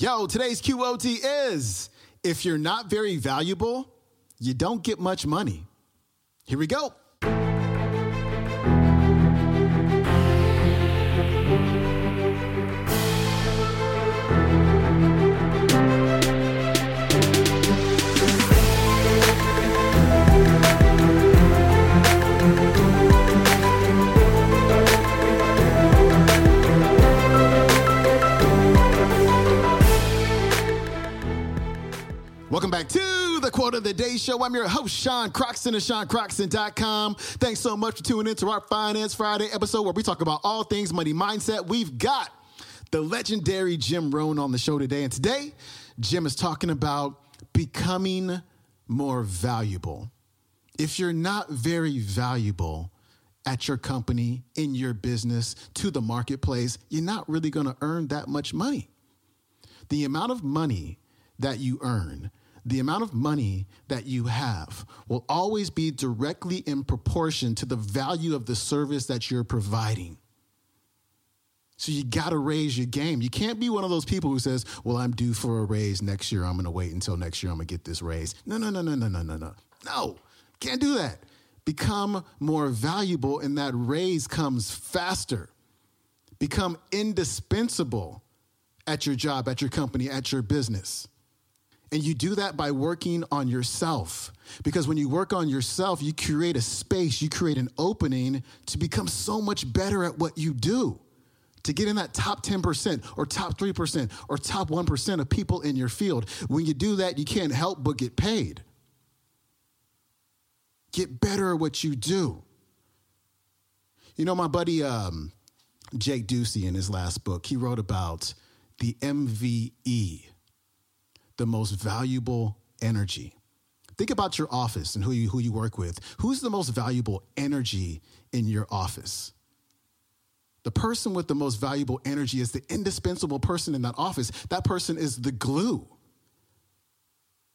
Yo, today's QOD is if you're not very valuable, you don't get much money. Here we go. Welcome back to the Quote of the Day Show. I'm your host, Sean Croxton of SeanCroxton.com. Thanks so much for tuning in to our Finance Friday episode where we talk about all things money mindset. We've got the legendary Jim Rohn on the show today. And today, Jim is talking about becoming more valuable. If you're not very valuable at your company, in your business, to the marketplace, you're not really going to earn that much money. The amount of money that you earn, the amount of money that you have will always be directly in proportion to the value of the service that you're providing. So you got to raise your game. You can't be one of those people who says, "Well, I'm due for a raise next year. I'm going to wait until next year. I'm going to get this raise." No, no, no, no, no, no, no, no. No. Can't do that. Become more valuable and that raise comes faster. Become indispensable at your job, at your company, at your business. And you do that by working on yourself. Because when you work on yourself, you create a space, you create an opening to become so much better at what you do. To get in that top 10% or top 3% or top 1% of people in your field. When you do that, you can't help but get paid. Get better at what you do. You know, my buddy um, Jake Ducey in his last book, he wrote about the MVE the most valuable energy. Think about your office and who you, who you work with. Who's the most valuable energy in your office? The person with the most valuable energy is the indispensable person in that office. That person is the glue.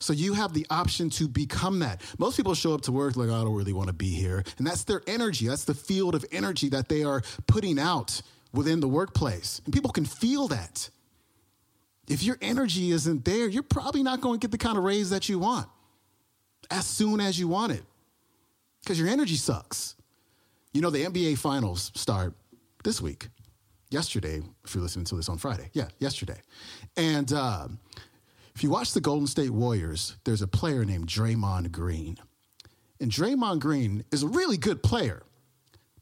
So you have the option to become that. Most people show up to work like, I don't really want to be here. And that's their energy. That's the field of energy that they are putting out within the workplace. And people can feel that if your energy isn't there, you're probably not going to get the kind of raise that you want as soon as you want it because your energy sucks. You know, the NBA finals start this week, yesterday, if you're listening to this on Friday. Yeah, yesterday. And uh, if you watch the Golden State Warriors, there's a player named Draymond Green. And Draymond Green is a really good player,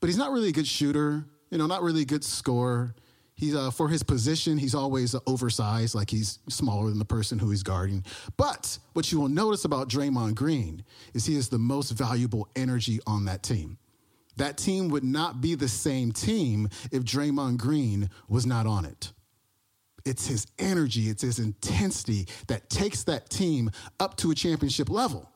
but he's not really a good shooter, you know, not really a good scorer. He's uh, for his position, he's always oversized, like he's smaller than the person who he's guarding. But what you will notice about Draymond Green is he is the most valuable energy on that team. That team would not be the same team if Draymond Green was not on it. It's his energy, it's his intensity that takes that team up to a championship level.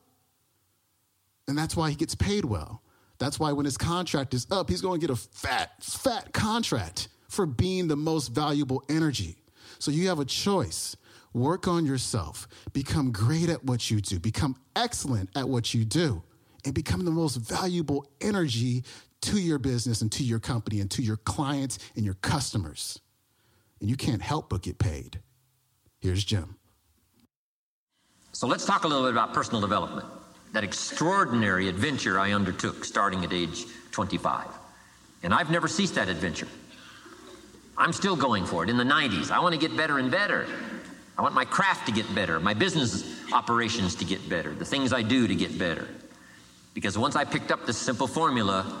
And that's why he gets paid well. That's why when his contract is up, he's going to get a fat, fat contract for being the most valuable energy. So you have a choice. Work on yourself, become great at what you do, become excellent at what you do, and become the most valuable energy to your business and to your company and to your clients and your customers. And you can't help but get paid. Here's Jim. So let's talk a little bit about personal development. That extraordinary adventure I undertook starting at age 25. And I've never ceased that adventure. I'm still going for it in the 90s. I want to get better and better. I want my craft to get better, my business operations to get better, the things I do to get better. Because once I picked up this simple formula,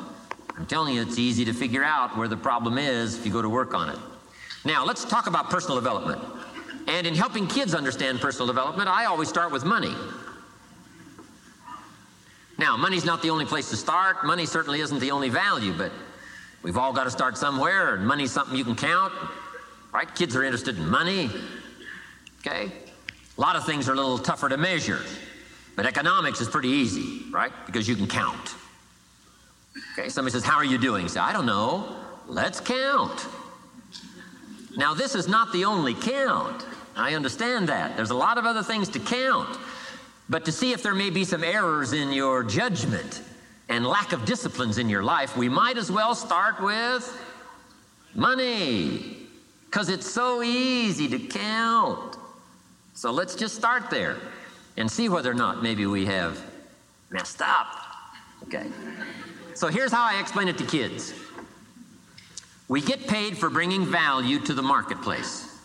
I'm telling you, it's easy to figure out where the problem is if you go to work on it. Now, let's talk about personal development. And in helping kids understand personal development, I always start with money. Now, money's not the only place to start. Money certainly isn't the only value, but We've all got to start somewhere, and money's something you can count, right? Kids are interested in money, okay? A lot of things are a little tougher to measure, but economics is pretty easy, right? Because you can count. Okay, somebody says, How are you doing? say, I don't know. Let's count. Now, this is not the only count. I understand that. There's a lot of other things to count. But to see if there may be some errors in your judgment, and lack of disciplines in your life, we might as well start with money. Because it's so easy to count. So let's just start there and see whether or not maybe we have messed up. Okay? So here's how I explain it to kids we get paid for bringing value to the marketplace.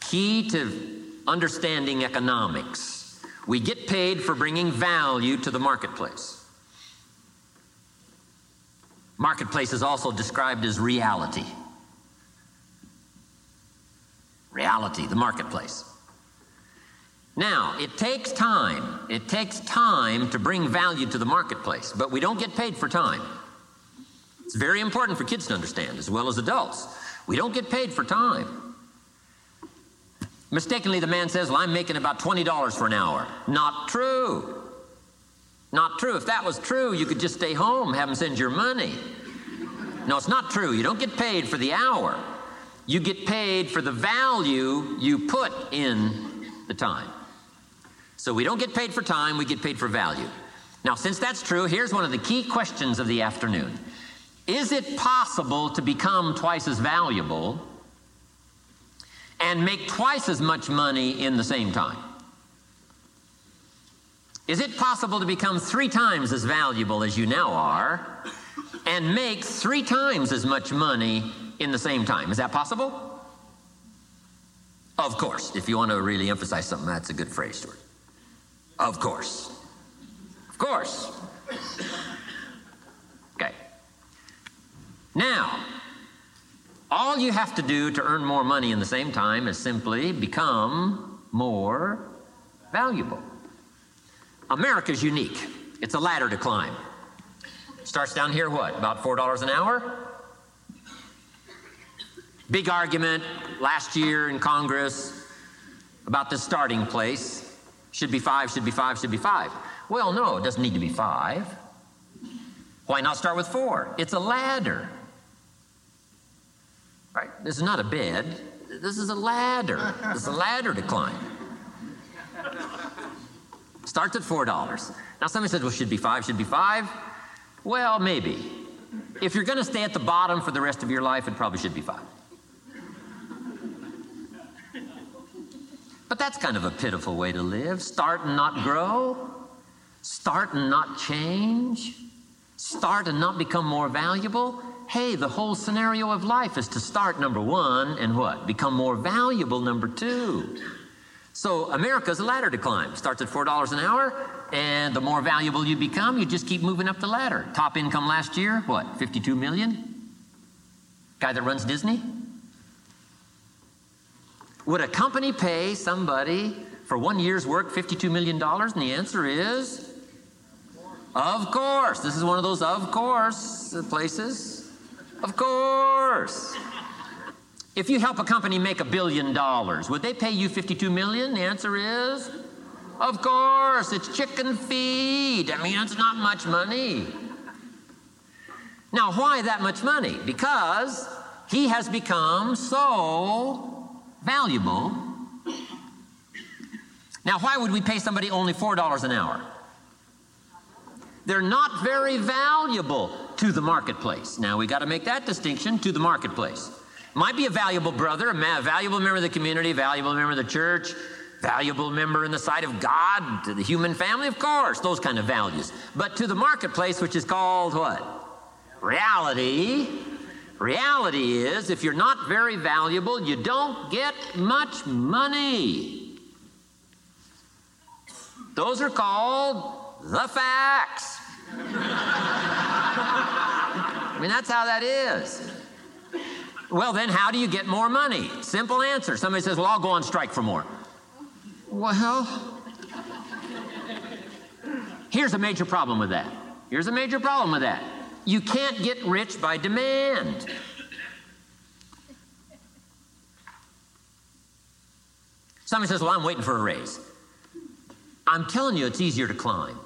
Key to understanding economics. We get paid for bringing value to the marketplace. Marketplace is also described as reality. Reality, the marketplace. Now, it takes time. It takes time to bring value to the marketplace, but we don't get paid for time. It's very important for kids to understand as well as adults. We don't get paid for time. Mistakenly, the man says, Well, I'm making about $20 for an hour. Not true. Not true. If that was true, you could just stay home, have them send your money. No, it's not true. You don't get paid for the hour. You get paid for the value you put in the time. So we don't get paid for time, we get paid for value. Now, since that's true, here's one of the key questions of the afternoon Is it possible to become twice as valuable and make twice as much money in the same time? Is it possible to become three times as valuable as you now are and make three times as much money in the same time? Is that possible? Of course. If you want to really emphasize something, that's a good phrase, Stuart. Of course. Of course. Okay. Now, all you have to do to earn more money in the same time is simply become more valuable. America's unique. It's a ladder to climb. Starts down here, what? About $4 an hour? Big argument last year in Congress about the starting place. Should be five, should be five, should be five. Well, no, it doesn't need to be five. Why not start with four? It's a ladder. Right? This is not a bed. This is a ladder. This is a ladder to climb. Starts at $4. Now, somebody says, well, should be five, should be five. Well, maybe. If you're going to stay at the bottom for the rest of your life, it probably should be five. But that's kind of a pitiful way to live. Start and not grow, start and not change, start and not become more valuable. Hey, the whole scenario of life is to start number one and what? Become more valuable number two. So America's a ladder to climb. Starts at $4 an hour, and the more valuable you become, you just keep moving up the ladder. Top income last year, what, 52 million? Guy that runs Disney? Would a company pay somebody for one year's work $52 million? And the answer is, of course. This is one of those of course places. Of course. If you help a company make a billion dollars, would they pay you 52 million? The answer is, of course, it's chicken feed. I mean, it's not much money. Now, why that much money? Because he has become so valuable. Now, why would we pay somebody only $4 an hour? They're not very valuable to the marketplace. Now, we got to make that distinction to the marketplace. Might be a valuable brother, a valuable member of the community, a valuable member of the church, valuable member in the sight of God, to the human family, of course, those kind of values. But to the marketplace, which is called what? Reality. Reality is if you're not very valuable, you don't get much money. Those are called the facts. I mean, that's how that is. Well, then, how do you get more money? Simple answer. Somebody says, Well, I'll go on strike for more. Well, here's a major problem with that. Here's a major problem with that. You can't get rich by demand. Somebody says, Well, I'm waiting for a raise. I'm telling you, it's easier to climb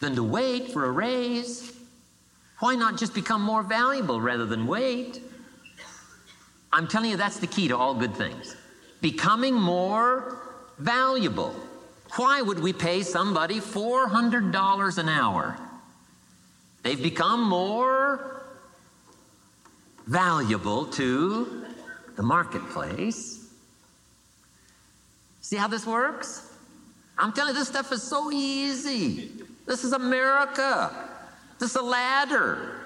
than to wait for a raise. Why not just become more valuable rather than wait? I'm telling you, that's the key to all good things. Becoming more valuable. Why would we pay somebody $400 an hour? They've become more valuable to the marketplace. See how this works? I'm telling you, this stuff is so easy. This is America. This is a ladder.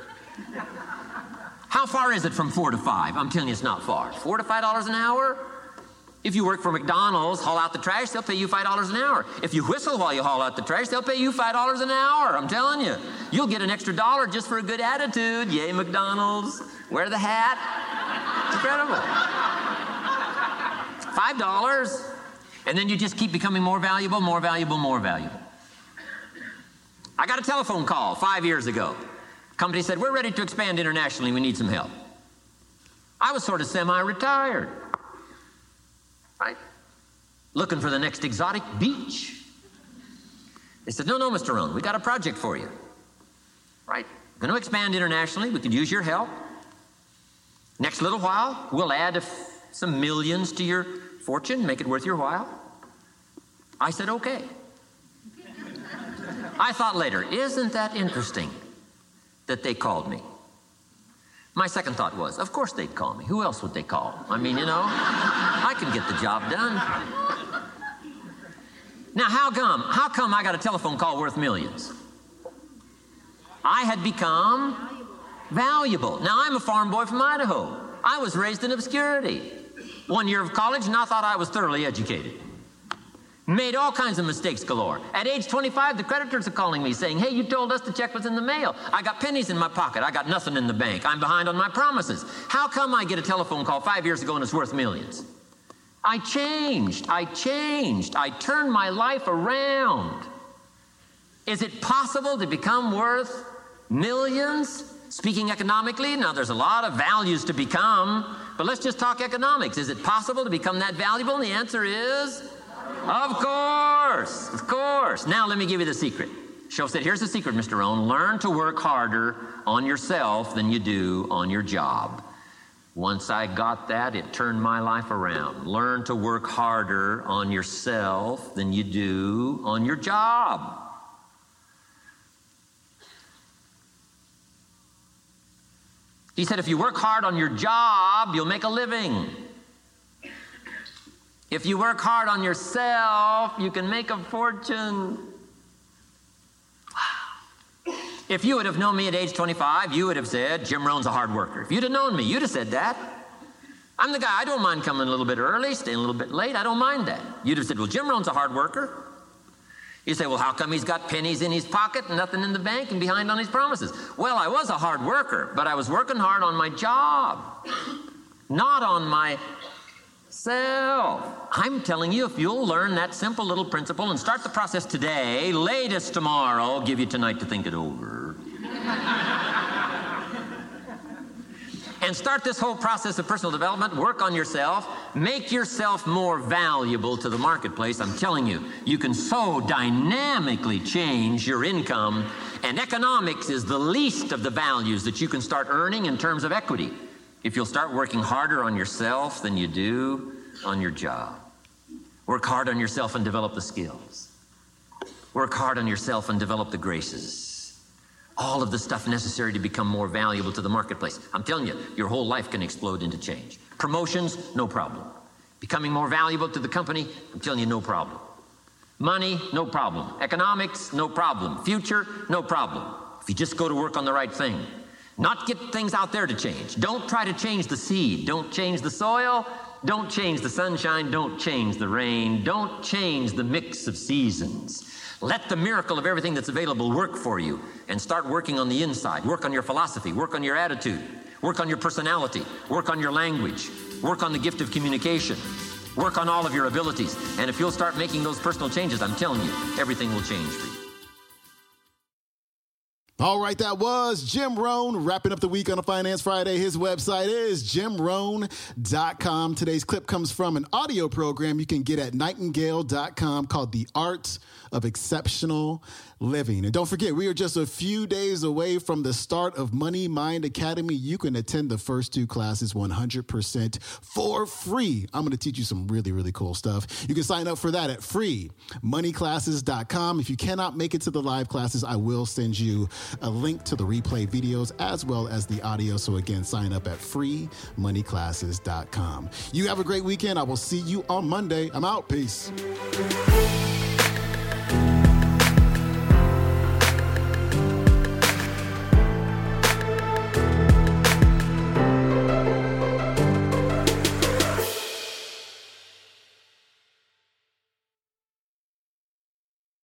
How far is it from four to five? I'm telling you, it's not far. Four to five dollars an hour? If you work for McDonald's, haul out the trash, they'll pay you $5 an hour. If you whistle while you haul out the trash, they'll pay you $5 an hour. I'm telling you. You'll get an extra dollar just for a good attitude. Yay, McDonald's. Wear the hat. It's incredible. $5. And then you just keep becoming more valuable, more valuable, more valuable. I got a telephone call five years ago. Company said, We're ready to expand internationally. We need some help. I was sort of semi retired right? Looking for the next exotic beach. They said, No, no, Mr. Rohn, we got a project for you. Right? Going to expand internationally. We could use your help. Next little while, we'll add some millions to your fortune, make it worth your while. I said, Okay. I thought later, isn't that interesting that they called me? My second thought was, of course they'd call me. Who else would they call? I mean, you know, I can get the job done. Now, how come? How come I got a telephone call worth millions? I had become valuable. Now, I'm a farm boy from Idaho. I was raised in obscurity. One year of college, and I thought I was thoroughly educated. Made all kinds of mistakes galore. At age 25, the creditors are calling me saying, Hey, you told us the check was in the mail. I got pennies in my pocket. I got nothing in the bank. I'm behind on my promises. How come I get a telephone call five years ago and it's worth millions? I changed. I changed. I turned my life around. Is it possible to become worth millions? Speaking economically, now there's a lot of values to become, but let's just talk economics. Is it possible to become that valuable? And the answer is of course, of course. Now let me give you the secret. Shoaff said, here's the secret, Mr. Rohn. Learn to work harder on yourself than you do on your job. Once I got that, it turned my life around. Learn to work harder on yourself than you do on your job. He said, if you work hard on your job, you'll make a living. If you work hard on yourself, you can make a fortune. Wow. If you would have known me at age 25, you would have said, Jim Rohn's a hard worker. If you'd have known me, you'd have said that. I'm the guy, I don't mind coming a little bit early, staying a little bit late. I don't mind that. You'd have said, Well, Jim Rohn's a hard worker. You say, Well, how come he's got pennies in his pocket and nothing in the bank and behind on his promises? Well, I was a hard worker, but I was working hard on my job, not on my self. I'm telling you, if you'll learn that simple little principle and start the process today, latest tomorrow, I'll give you tonight to think it over. and start this whole process of personal development, work on yourself, make yourself more valuable to the marketplace. I'm telling you, you can so dynamically change your income, and economics is the least of the values that you can start earning in terms of equity if you'll start working harder on yourself than you do on your job. Work hard on yourself and develop the skills. Work hard on yourself and develop the graces. All of the stuff necessary to become more valuable to the marketplace. I'm telling you, your whole life can explode into change. Promotions, no problem. Becoming more valuable to the company, I'm telling you, no problem. Money, no problem. Economics, no problem. Future, no problem. If you just go to work on the right thing, not get things out there to change. Don't try to change the seed. Don't change the soil. Don't change the sunshine. Don't change the rain. Don't change the mix of seasons. Let the miracle of everything that's available work for you and start working on the inside. Work on your philosophy. Work on your attitude. Work on your personality. Work on your language. Work on the gift of communication. Work on all of your abilities. And if you'll start making those personal changes, I'm telling you, everything will change for you. All right, that was Jim Rohn wrapping up the week on a Finance Friday. His website is jimrohn.com. Today's clip comes from an audio program you can get at nightingale.com called The Art of Exceptional living. And don't forget, we are just a few days away from the start of Money Mind Academy. You can attend the first two classes 100% for free. I'm going to teach you some really, really cool stuff. You can sign up for that at freemoneyclasses.com. If you cannot make it to the live classes, I will send you a link to the replay videos as well as the audio. So again, sign up at freemoneyclasses.com. You have a great weekend. I will see you on Monday. I'm out. Peace.